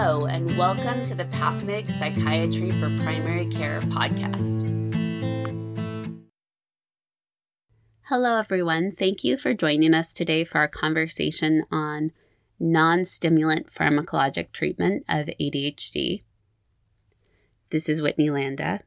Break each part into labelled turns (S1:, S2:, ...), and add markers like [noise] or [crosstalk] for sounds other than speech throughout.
S1: Hello, and welcome to the PathMig Psychiatry for Primary Care podcast. Hello, everyone. Thank you for joining us today for our conversation on non stimulant pharmacologic treatment of ADHD. This is Whitney Landa.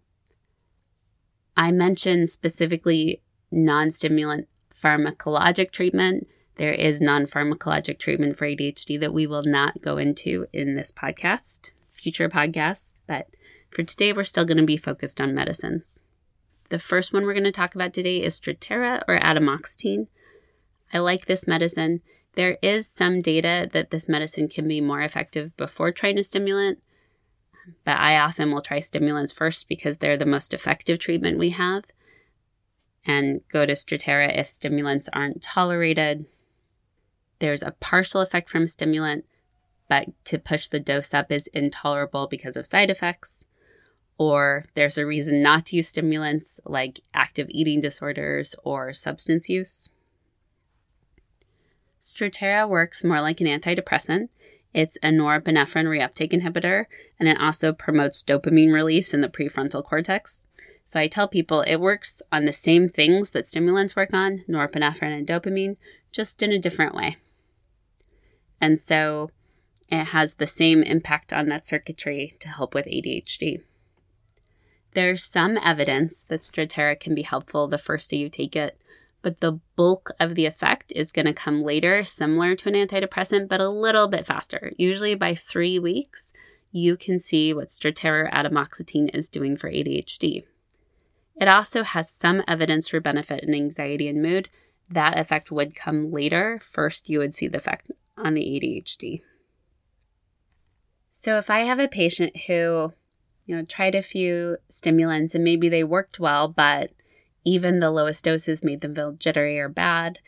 S1: I mentioned specifically non stimulant pharmacologic treatment there is non pharmacologic treatment for ADHD that we will not go into in this podcast, future podcasts, but for today, we're still going to be focused on medicines. The first one we're going to talk about today is Strattera or atomoxetine. I like this medicine. There is some data that this medicine can be more effective before trying a stimulant, but I often will try stimulants first because they're the most effective treatment we have, and go to Strattera if stimulants aren't tolerated there's a partial effect from stimulant, but to push the dose up is intolerable because of side effects. Or there's a reason not to use stimulants like active eating disorders or substance use. Strattera works more like an antidepressant. It's a norepinephrine reuptake inhibitor, and it also promotes dopamine release in the prefrontal cortex. So I tell people it works on the same things that stimulants work on, norepinephrine and dopamine, just in a different way. And so it has the same impact on that circuitry to help with ADHD. There's some evidence that Strattera can be helpful the first day you take it, but the bulk of the effect is going to come later, similar to an antidepressant, but a little bit faster. Usually by three weeks, you can see what Strattera atomoxetine is doing for ADHD. It also has some evidence for benefit in anxiety and mood. That effect would come later. First, you would see the effect on the ADHD. So if I have a patient who, you know, tried a few stimulants and maybe they worked well, but even the lowest doses made them feel jittery or bad,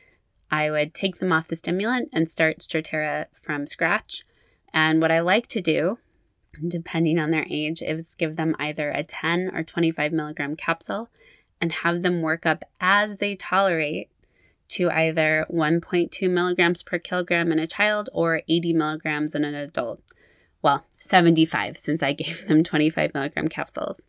S1: I would take them off the stimulant and start Strattera from scratch. And what I like to do, depending on their age, is give them either a 10 or 25 milligram capsule and have them work up as they tolerate to either 1.2 milligrams per kilogram in a child or 80 milligrams in an adult. Well, 75 since I [laughs] gave them 25 milligram capsules.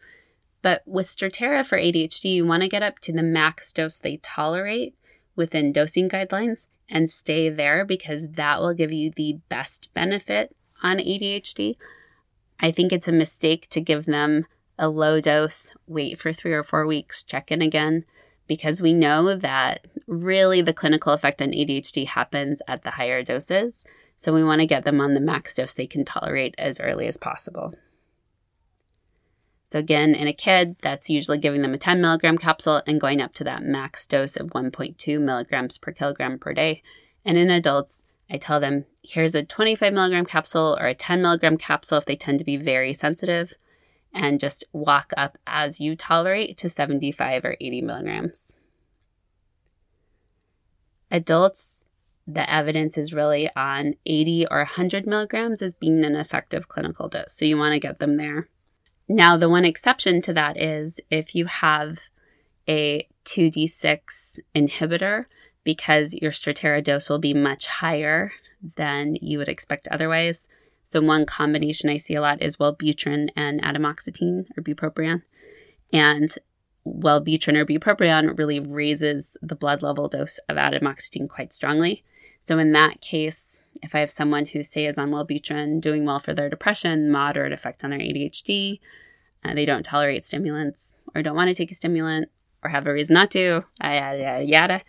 S1: But with Strattera for ADHD, you want to get up to the max dose they tolerate within dosing guidelines and stay there because that will give you the best benefit on ADHD. I think it's a mistake to give them a low dose, wait for three or four weeks, check in again, because we know that really the clinical effect on ADHD happens at the higher doses. So we want to get them on the max dose they can tolerate as early as possible. So, again, in a kid, that's usually giving them a 10 milligram capsule and going up to that max dose of 1.2 milligrams per kilogram per day. And in adults, I tell them here's a 25 milligram capsule or a 10 milligram capsule if they tend to be very sensitive and just walk up as you tolerate to 75 or 80 milligrams. Adults, the evidence is really on 80 or 100 milligrams as being an effective clinical dose. So you want to get them there. Now, the one exception to that is if you have a 2D6 inhibitor, because your Strattera dose will be much higher than you would expect otherwise. So one combination I see a lot is Wellbutrin and atomoxetine or bupropion. And Wellbutrin or bupropion really raises the blood level dose of atomoxetine quite strongly. So in that case, if I have someone who say is on Wellbutrin doing well for their depression, moderate effect on their ADHD, uh, they don't tolerate stimulants or don't want to take a stimulant or have a reason not to, yada, yada, yada,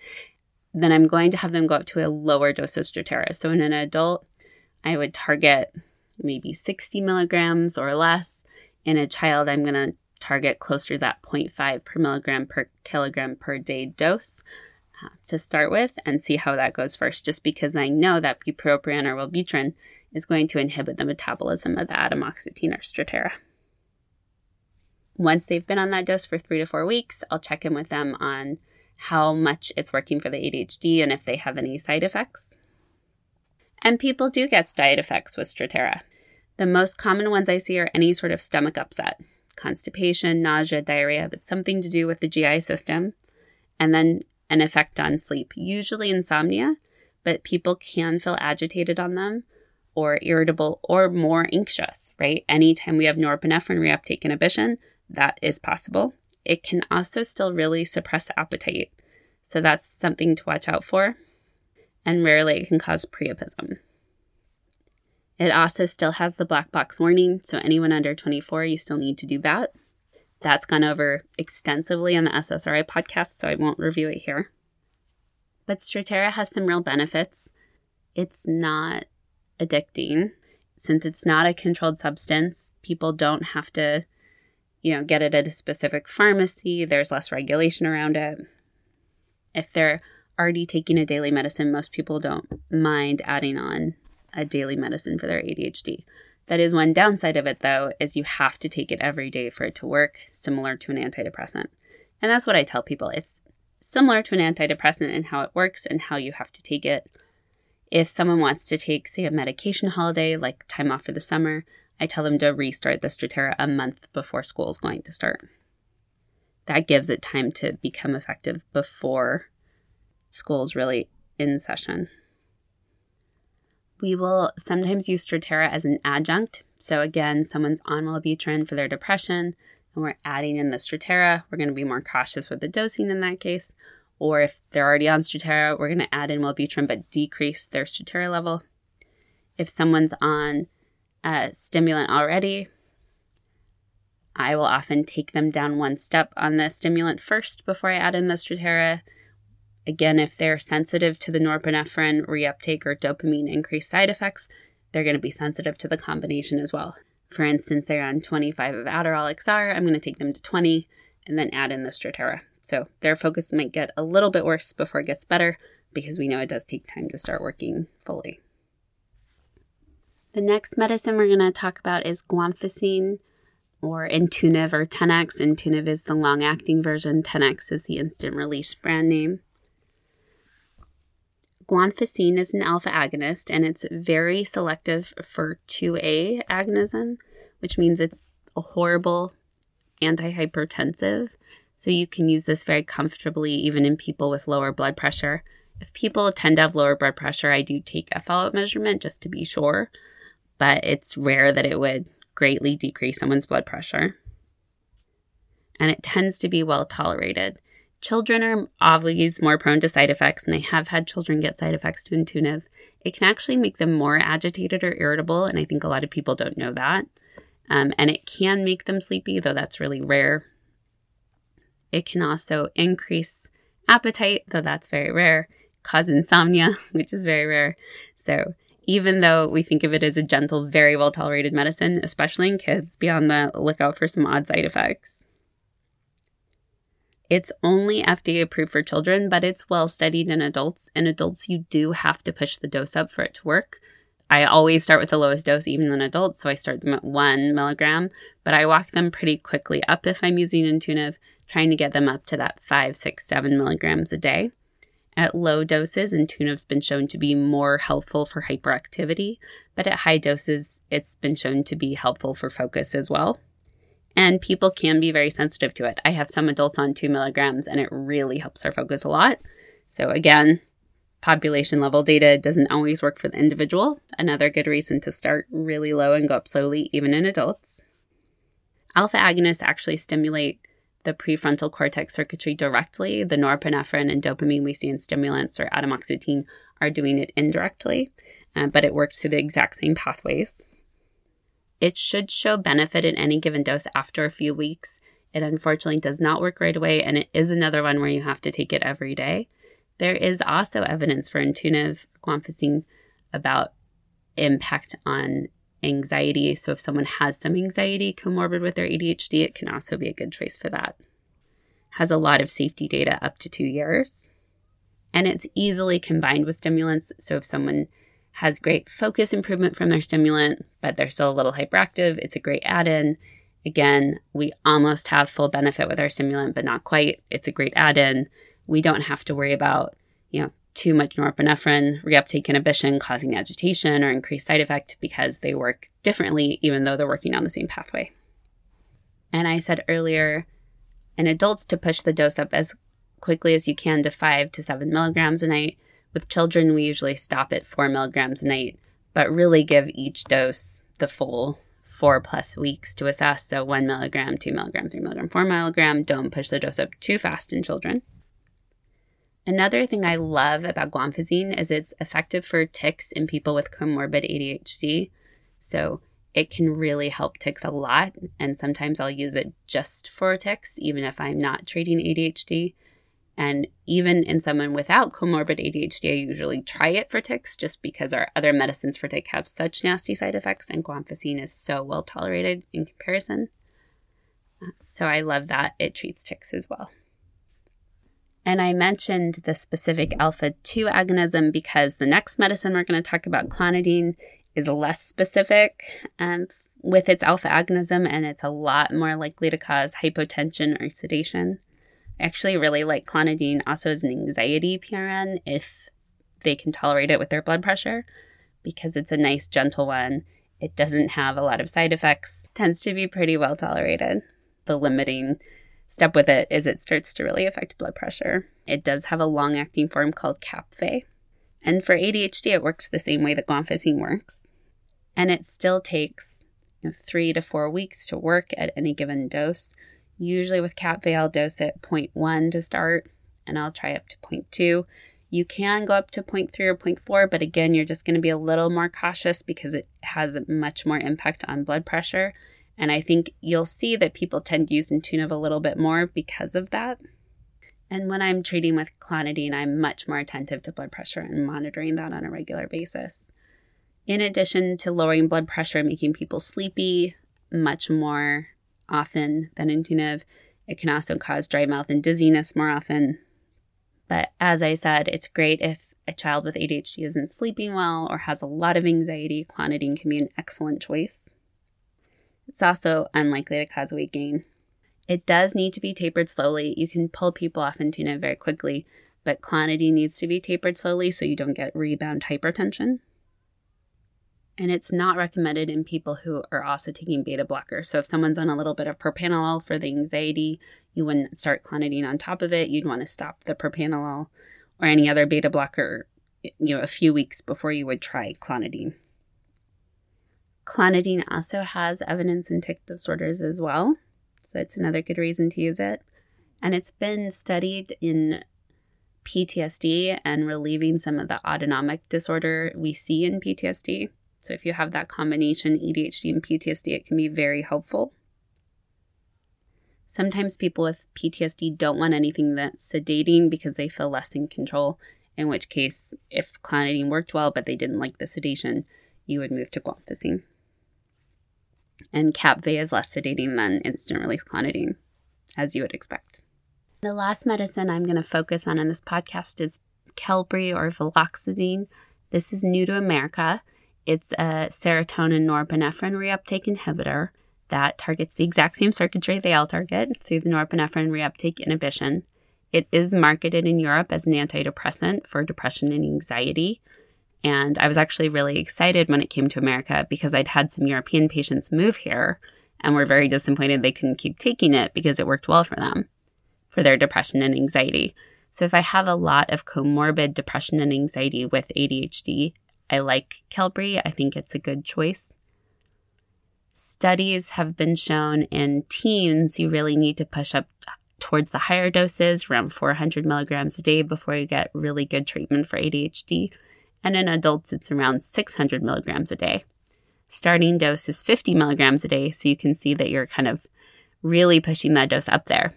S1: then I'm going to have them go up to a lower dose of Strattera. So in an adult, I would target maybe 60 milligrams or less. In a child, I'm going to target closer to that 0.5 per milligram per kilogram per day dose uh, to start with and see how that goes first, just because I know that bupropion or Wellbutrin is going to inhibit the metabolism of the atomoxetine or Strattera. Once they've been on that dose for three to four weeks, I'll check in with them on how much it's working for the ADHD and if they have any side effects. And people do get side effects with Strattera. The most common ones I see are any sort of stomach upset, constipation, nausea, diarrhea, but something to do with the GI system, and then an effect on sleep, usually insomnia, but people can feel agitated on them, or irritable or more anxious, right? Anytime we have norepinephrine reuptake inhibition, that is possible. It can also still really suppress appetite. So that's something to watch out for. And rarely it can cause priapism. It also still has the black box warning, so anyone under 24, you still need to do that. That's gone over extensively on the SSRI podcast, so I won't review it here. But Strattera has some real benefits. It's not addicting. Since it's not a controlled substance, people don't have to, you know, get it at a specific pharmacy. There's less regulation around it. If they're already taking a daily medicine, most people don't mind adding on a daily medicine for their ADHD. That is one downside of it though, is you have to take it every day for it to work, similar to an antidepressant. And that's what I tell people. It's similar to an antidepressant in how it works and how you have to take it. If someone wants to take, say, a medication holiday, like time off for the summer, I tell them to restart the Strattera a month before school is going to start. That gives it time to become effective before school's really in session. We will sometimes use Strattera as an adjunct. So, again, someone's on Wellbutrin for their depression, and we're adding in the Strattera. We're going to be more cautious with the dosing in that case. Or if they're already on Strattera, we're going to add in Wellbutrin but decrease their Strattera level. If someone's on a stimulant already, I will often take them down one step on the stimulant first before I add in the Strattera Again, if they're sensitive to the norepinephrine reuptake or dopamine increased side effects, they're going to be sensitive to the combination as well. For instance, they're on 25 of Adderall XR, I'm going to take them to 20 and then add in the Strattera. So their focus might get a little bit worse before it gets better because we know it does take time to start working fully. The next medicine we're going to talk about is guanfacine or Intuniv or Tenex. Intuniv is the long acting version, Tenex is the instant release brand name. Guanfacine is an alpha agonist and it's very selective for 2A agonism, which means it's a horrible antihypertensive. So you can use this very comfortably even in people with lower blood pressure. If people tend to have lower blood pressure, I do take a follow up measurement just to be sure, but it's rare that it would greatly decrease someone's blood pressure. And it tends to be well tolerated. Children are always more prone to side effects, and I have had children get side effects to Intuniv. It can actually make them more agitated or irritable, and I think a lot of people don't know that. Um, and it can make them sleepy, though that's really rare. It can also increase appetite, though that's very rare, cause insomnia, [laughs] which is very rare. So, even though we think of it as a gentle, very well tolerated medicine, especially in kids, be on the lookout for some odd side effects. It's only FDA approved for children, but it's well studied in adults. In adults, you do have to push the dose up for it to work. I always start with the lowest dose, even in adults, so I start them at one milligram, but I walk them pretty quickly up if I'm using Intuniv, trying to get them up to that five, six, seven milligrams a day. At low doses, Intuniv's been shown to be more helpful for hyperactivity, but at high doses, it's been shown to be helpful for focus as well and people can be very sensitive to it. I have some adults on two milligrams, and it really helps their focus a lot. So, again, population level data doesn't always work for the individual. Another good reason to start really low and go up slowly, even in adults. Alpha agonists actually stimulate the prefrontal cortex circuitry directly. The norepinephrine and dopamine we see in stimulants or atomoxetine are doing it indirectly, uh, but it works through the exact same pathways. It should show benefit in any given dose after a few weeks. It unfortunately does not work right away, and it is another one where you have to take it every day. There is also evidence for Intuniv guanfacine about impact on anxiety. So if someone has some anxiety comorbid with their ADHD, it can also be a good choice for that. Has a lot of safety data up to two years. And it's easily combined with stimulants. So if someone has great focus improvement from their stimulant, but they're still a little hyperactive. It's a great add in. Again, we almost have full benefit with our stimulant, but not quite. It's a great add in. We don't have to worry about, you know, too much norepinephrine reuptake inhibition causing agitation or increased side effect because they work differently, even though they're working on the same pathway. And I said earlier, in adults to push the dose up as quickly as you can to five to seven milligrams a night with children, we usually stop at four milligrams a night, but really give each dose the full four plus weeks to assess. So one milligram, two milligram, three milligram, four milligram. Don't push the dose up too fast in children. Another thing I love about guanfacine is it's effective for tics in people with comorbid ADHD. So it can really help tics a lot. And sometimes I'll use it just for tics, even if I'm not treating ADHD. And even in someone without comorbid ADHD, I usually try it for tics just because our other medicines for tic have such nasty side effects, and guanfacine is so well tolerated in comparison. So I love that it treats tics as well. And I mentioned the specific alpha 2 agonism because the next medicine we're going to talk about, clonidine, is less specific um, with its alpha agonism and it's a lot more likely to cause hypotension or sedation. I actually really like clonidine also as an anxiety PRN if they can tolerate it with their blood pressure because it's a nice gentle one. It doesn't have a lot of side effects, tends to be pretty well tolerated. The limiting step with it is it starts to really affect blood pressure. It does have a long acting form called Kapvay. And for ADHD, it works the same way that guanfacine works. And it still takes you know, three to four weeks to work at any given dose. Usually with Kapvay, I'll dose at 0.1 to start, and I'll try up to 0.2. You can go up to 0.3 or 0.4, but again, you're just going to be a little more cautious because it has much more impact on blood pressure. And I think you'll see that people tend to use Intuniv a little bit more because of that. And when I'm treating with clonidine, I'm much more attentive to blood pressure and monitoring that on a regular basis. In addition to lowering blood pressure and making people sleepy much more often than Intuniv, it can also cause dry mouth and dizziness more often. But as I said, it's great if a child with ADHD isn't sleeping well or has a lot of anxiety, clonidine can be an excellent choice. It's also unlikely to cause weight gain. It does need to be tapered slowly. You can pull people off Intuniv very quickly, but clonidine needs to be tapered slowly so you don't get rebound hypertension. And it's not recommended in people who are also taking beta blockers. So if someone's on a little bit of propranolol for the anxiety, you wouldn't start clonidine on top of it. You'd want to stop the propranolol or any other beta blocker, you know, a few weeks before you would try clonidine. Clonidine also has evidence in tic disorders as well. So it's another good reason to use it. And it's been studied in PTSD and relieving some of the autonomic disorder we see in PTSD. So if you have that combination, ADHD and PTSD, it can be very helpful. Sometimes people with PTSD don't want anything that's sedating because they feel less in control, in which case, if clonidine worked well but they didn't like the sedation, you would move to guanfacine. And Kapvay is less sedating than instant release clonidine, as you would expect. The last medicine I'm going to focus on in this podcast is Qelbree or viloxazine. This is new to America. It's a serotonin norepinephrine reuptake inhibitor that targets the exact same circuitry they all target through the norepinephrine reuptake inhibition. It is marketed in Europe as an antidepressant for depression and anxiety. And I was actually really excited when it came to America because I'd had some European patients move here and were very disappointed they couldn't keep taking it because it worked well for them for their depression and anxiety. So if I have a lot of comorbid depression and anxiety with ADHD, I like Qelbree. I think it's a good choice. Studies have been shown in teens, you really need to push up towards the higher doses, around 400 milligrams a day, before you get really good treatment for ADHD. And in adults, it's around 600 milligrams a day. Starting dose is 50 milligrams a day, so you can see that you're kind of really pushing that dose up there.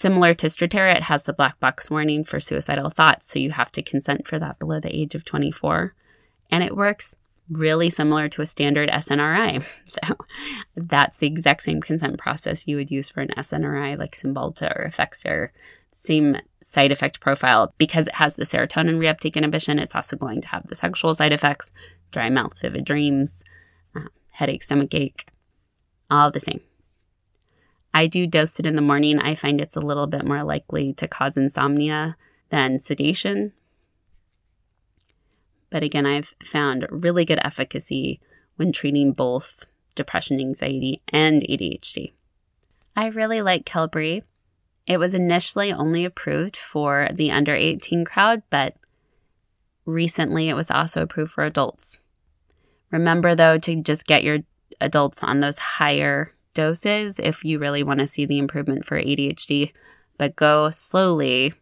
S1: Similar to Strattera, it has the black box warning for suicidal thoughts, so you have to consent for that below the age of 24. And it works really similar to a standard SNRI. [laughs] So that's the exact same consent process you would use for an SNRI like Cymbalta or Effexor. Same side effect profile because it has the serotonin reuptake inhibition. It's also going to have the sexual side effects, dry mouth, vivid dreams, uh, headache, stomach ache, all the same. I do dose it in the morning. I find it's a little bit more likely to cause insomnia than sedation. But again, I've found really good efficacy when treating both depression, anxiety, and ADHD. I really like Qelbree. It was initially only approved for the under 18 crowd, but recently it was also approved for adults. Remember, though, to just get your adults on those higher doses if you really want to see the improvement for ADHD, but go slowly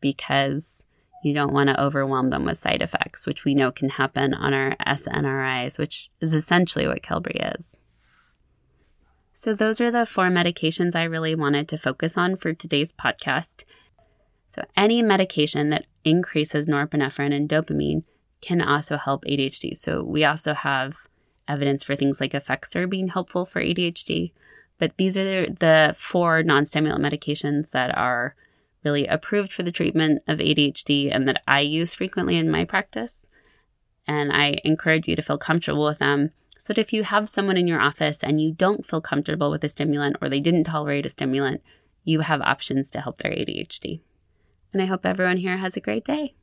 S1: because you don't want to overwhelm them with side effects, which we know can happen on our SNRIs, which is essentially what Qelbree is. So, those are the four medications I really wanted to focus on for today's podcast. So, any medication that increases norepinephrine and dopamine can also help ADHD. So, we also have evidence for things like Effexor being helpful for ADHD. But these are the four non stimulant medications that are really approved for the treatment of ADHD and that I use frequently in my practice. And I encourage you to feel comfortable with them so that if you have someone in your office and you don't feel comfortable with a stimulant or they didn't tolerate a stimulant, you have options to help their ADHD. And I hope everyone here has a great day.